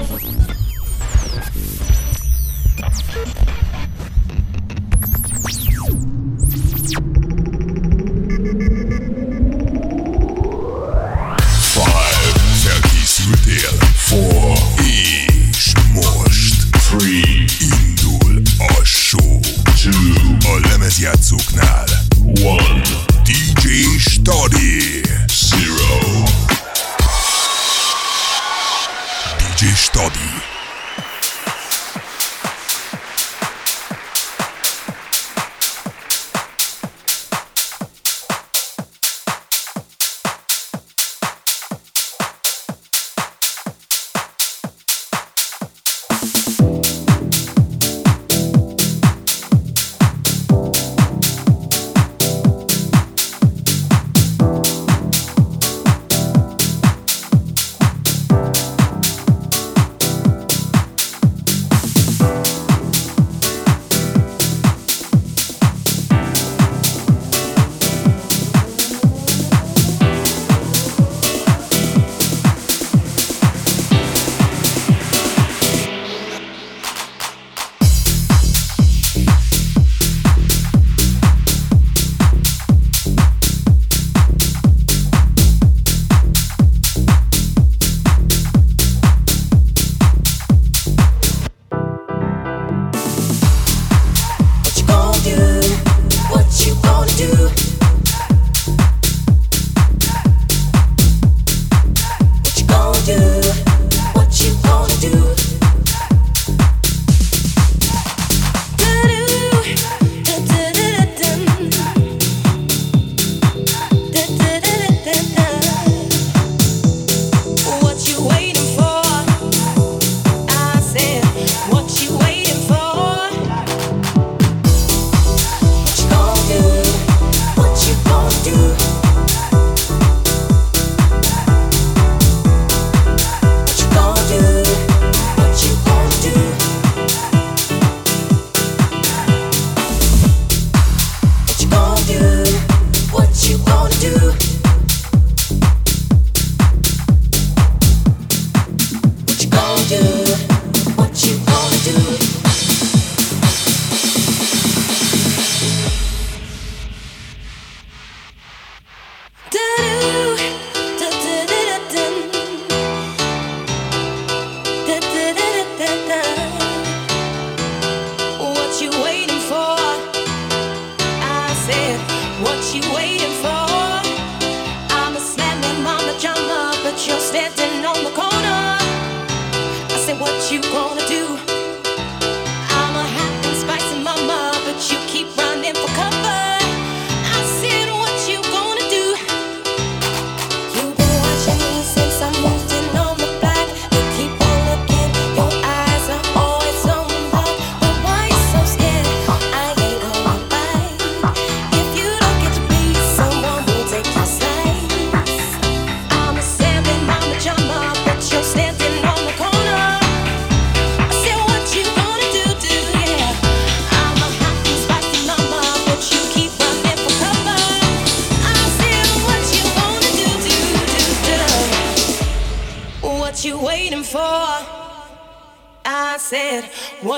Thank you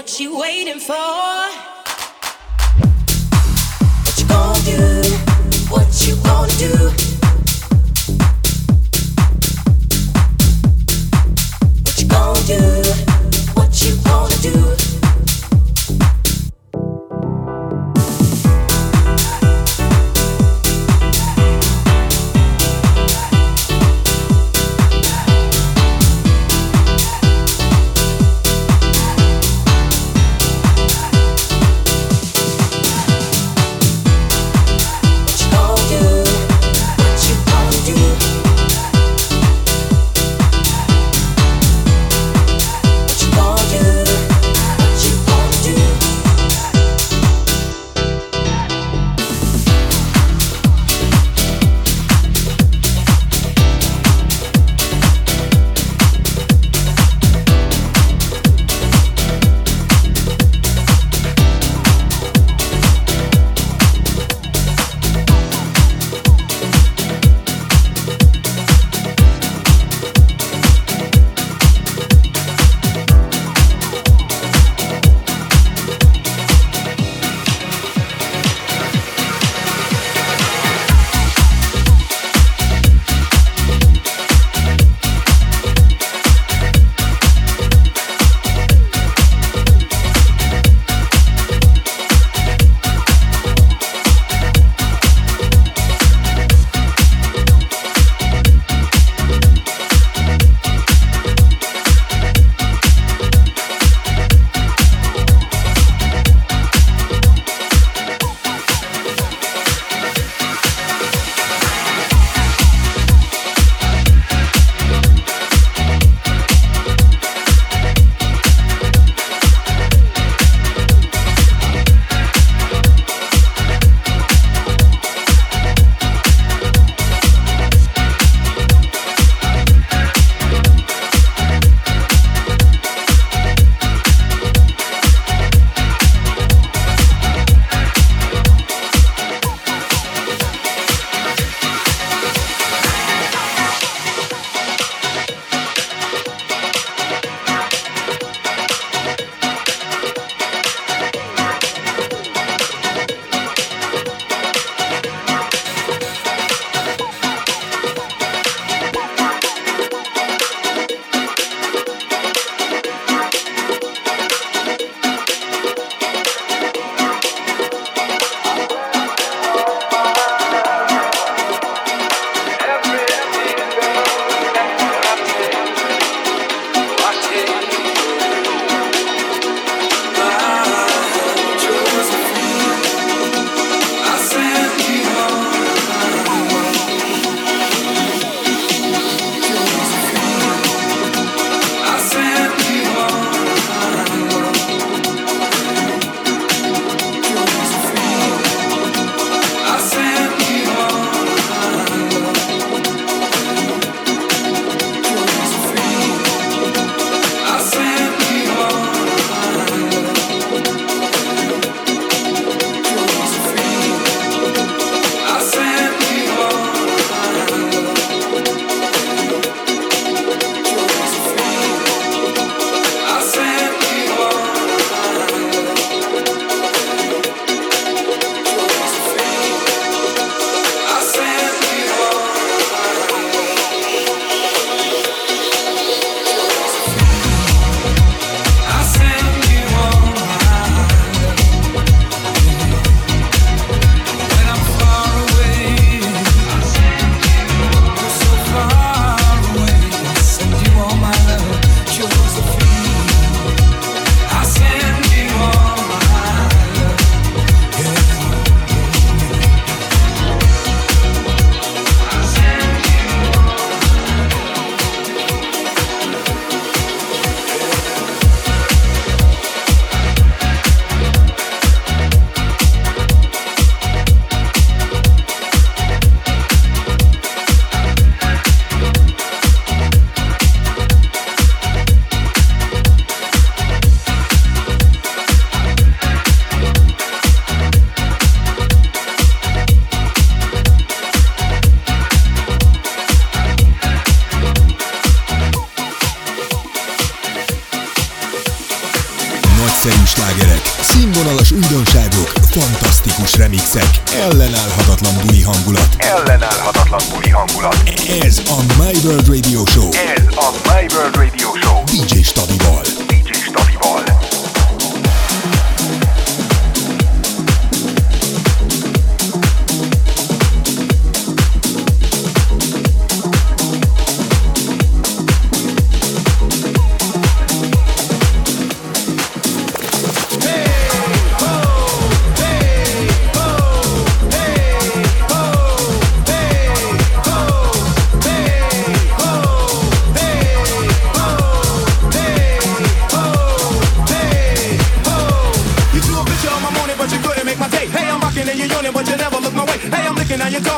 What you waiting for? What you gonna do? What you gonna do? What you gonna do?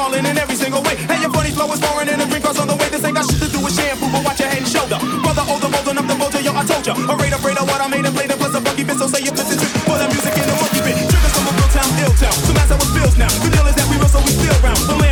ballin' in every single way. And your funny flow is foreign and the drink goes on the way. This ain't got shit to do with shampoo, but watch your head and shoulder. Brother, older, bolder, up the bolder, yo, I told ya. Afraid, afraid of what I made and played and plus a funky bit, so say you this is for that music in the monkey bit. Trigger from a real town, ill town. Some ass I was built. now. The deal is that we roll, so we still round.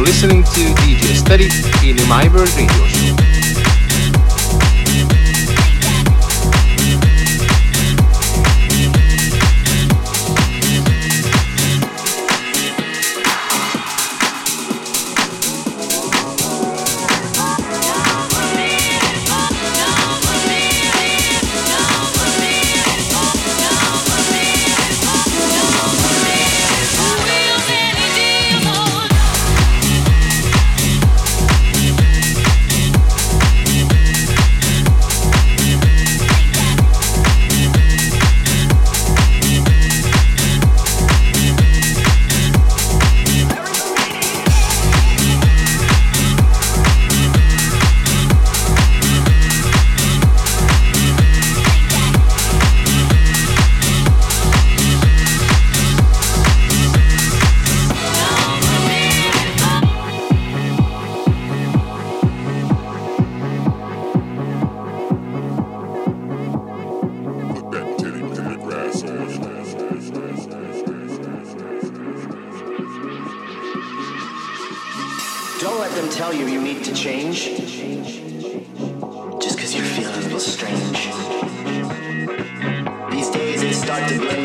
Listening to DJ Study in my radio show. Don't let them tell you you need to change just because you're feeling a little strange. These days they start to blame.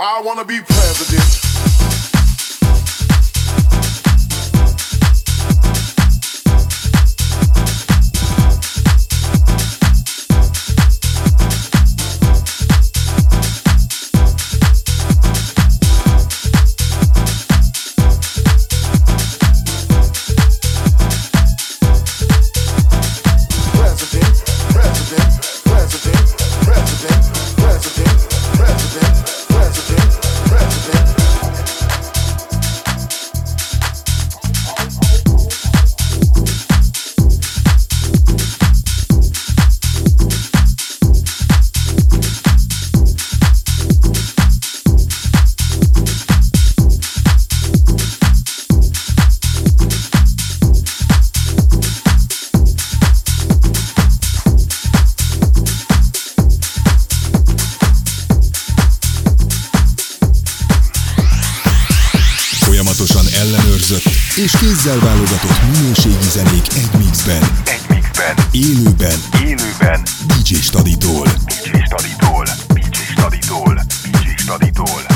I wanna be president. kézzel válogatott minőségi zenék egy mixben. Egy mixben. Élőben. Élőben. DJ Staditól. DJ Staditól. DJ Staditól. DJ Staditól.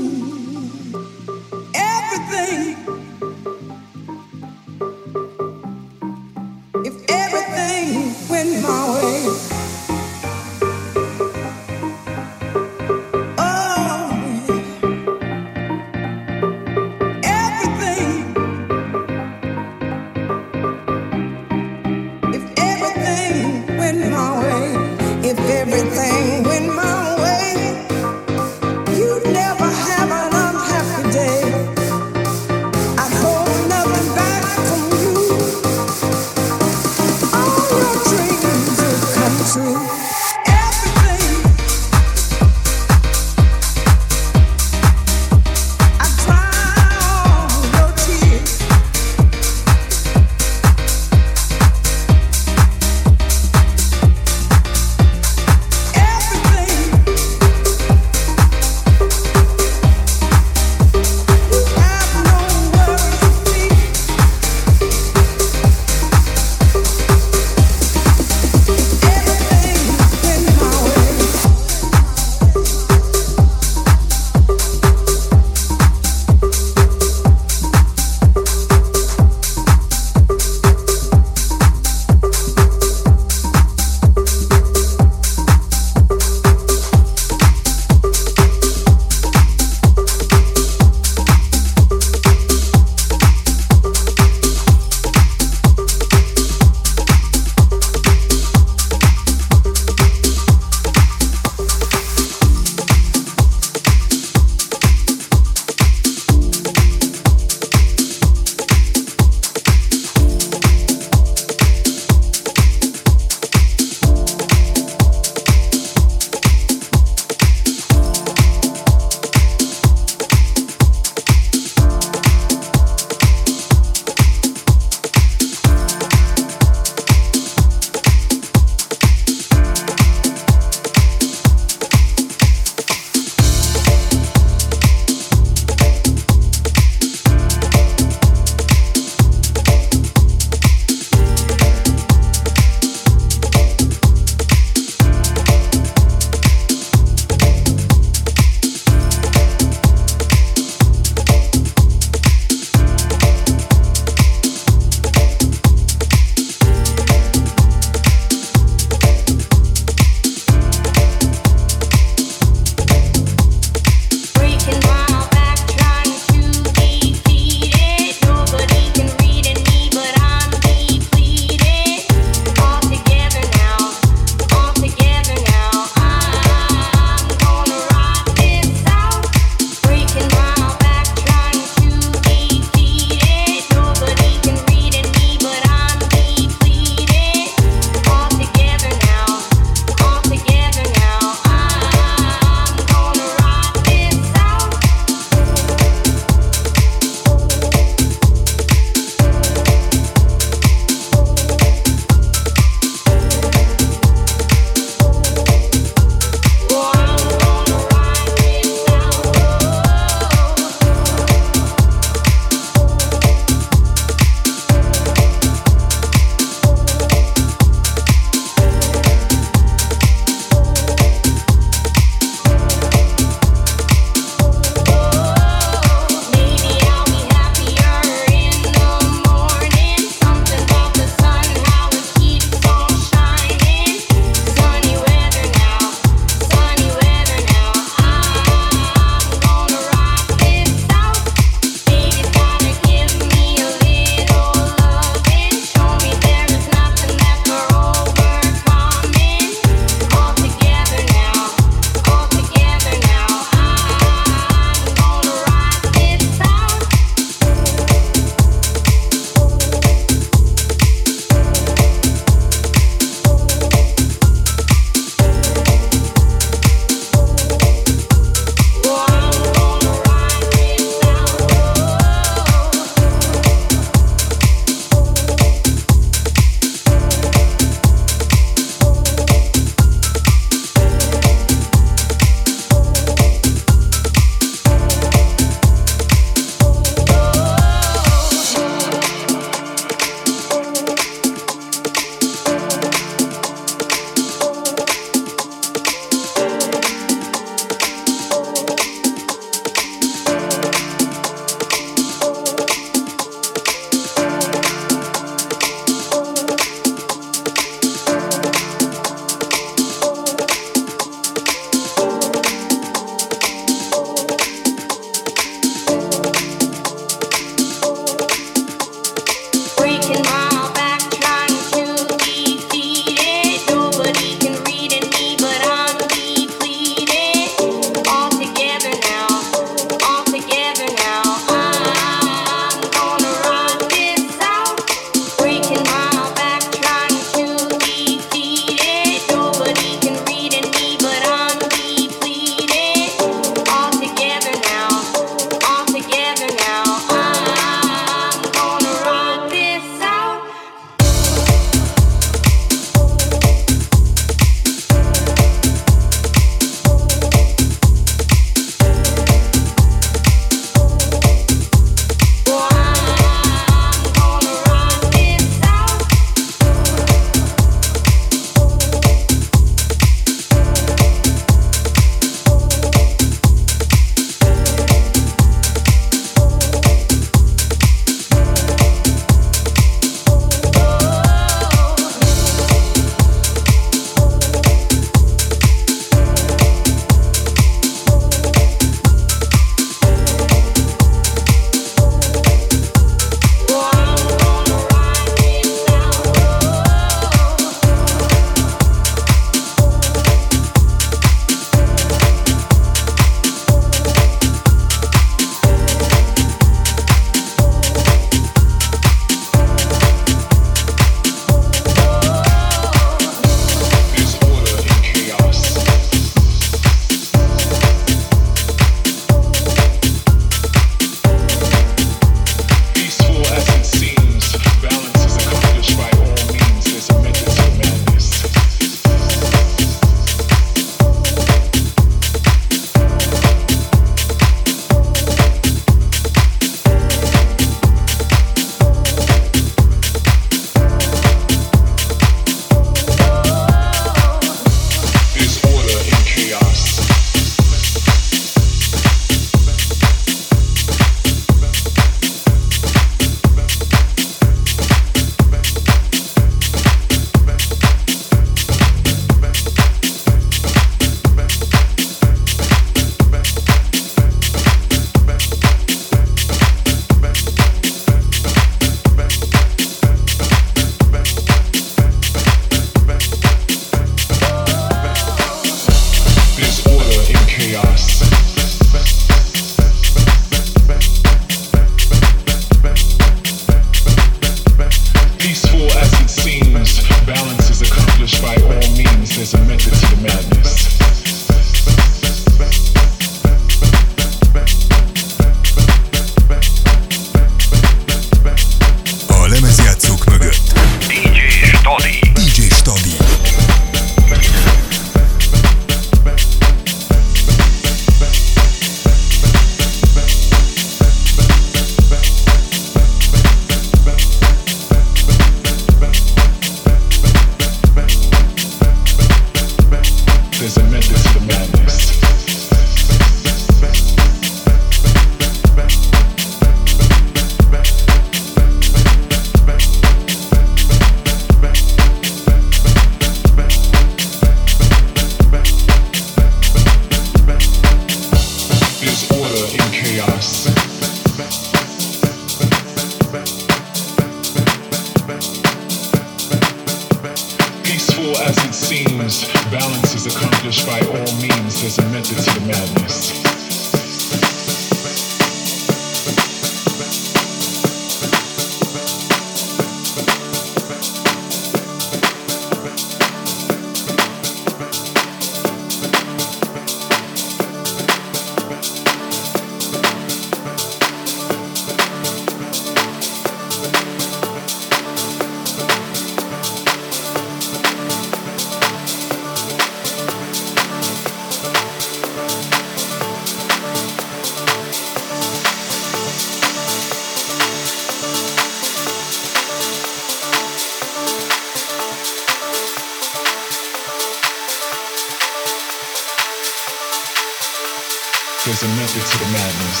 There's a method to the madness.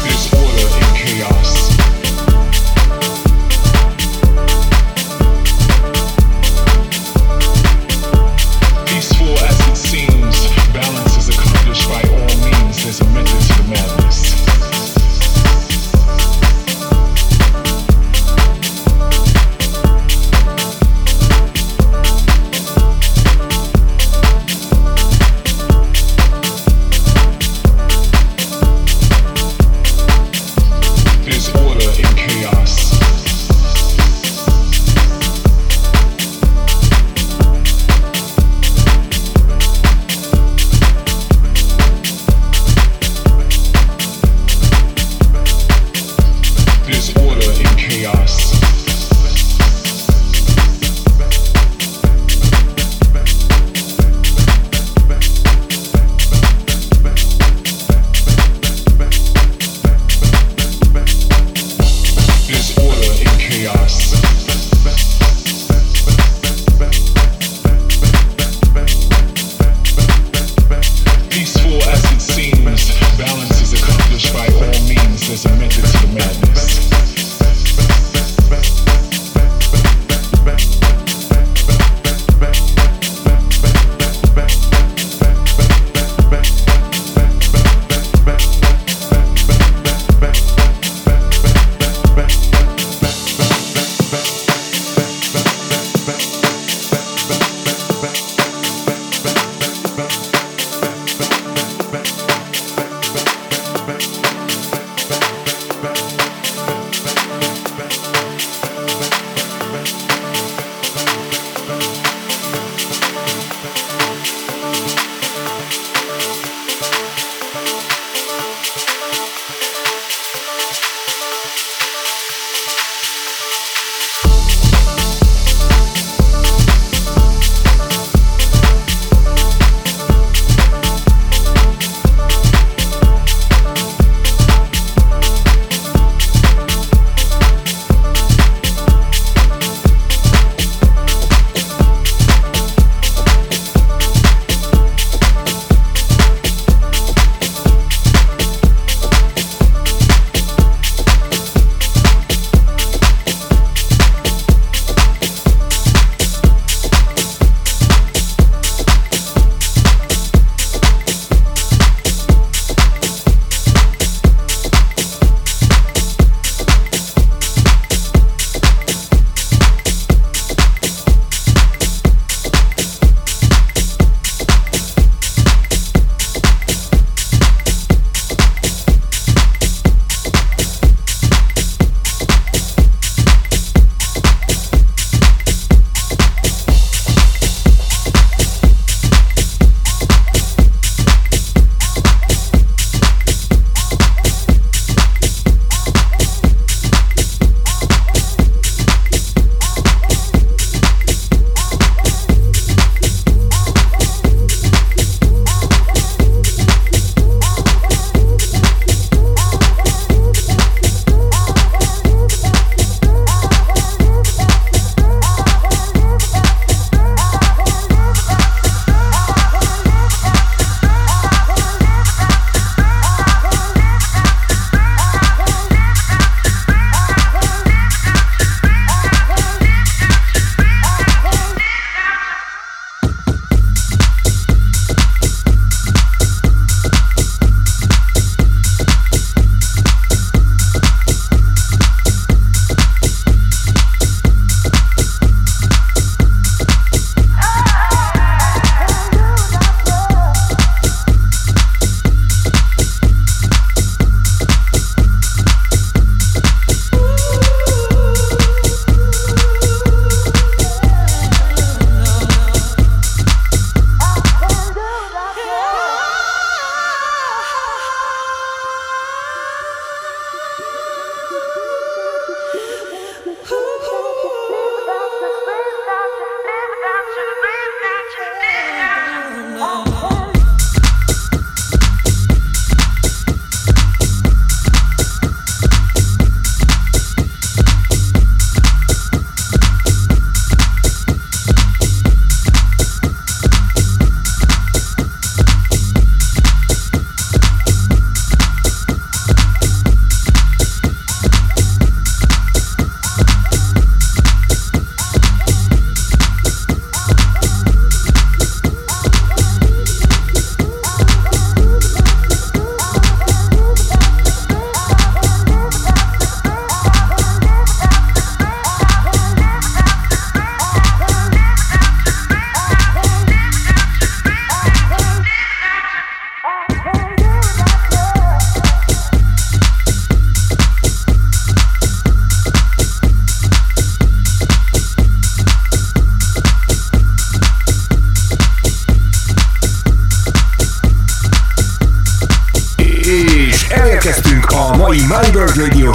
There's order in chaos. Peaceful as it seems, balance is accomplished by all means. There's a method to the madness.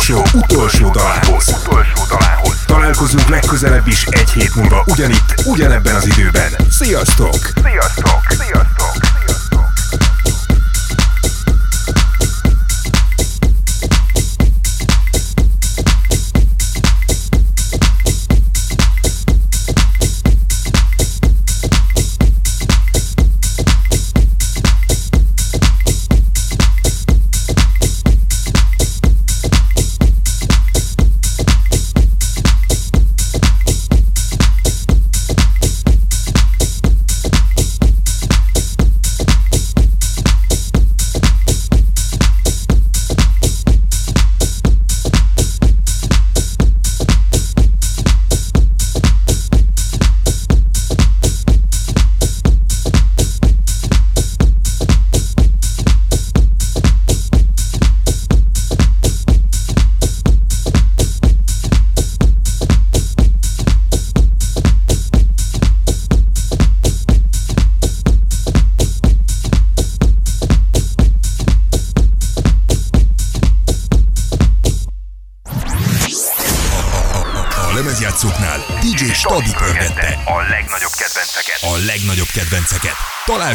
Show utolsó dalához. Utolsó dalához. Találkozunk legközelebb is egy hét múlva ugyanitt, ugyanebben az időben. Sziasztok! Sziasztok! Sziasztok! Sziasztok!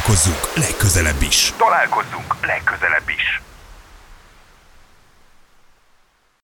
Találkozzunk legközelebb is. Találkozzunk legközelebb.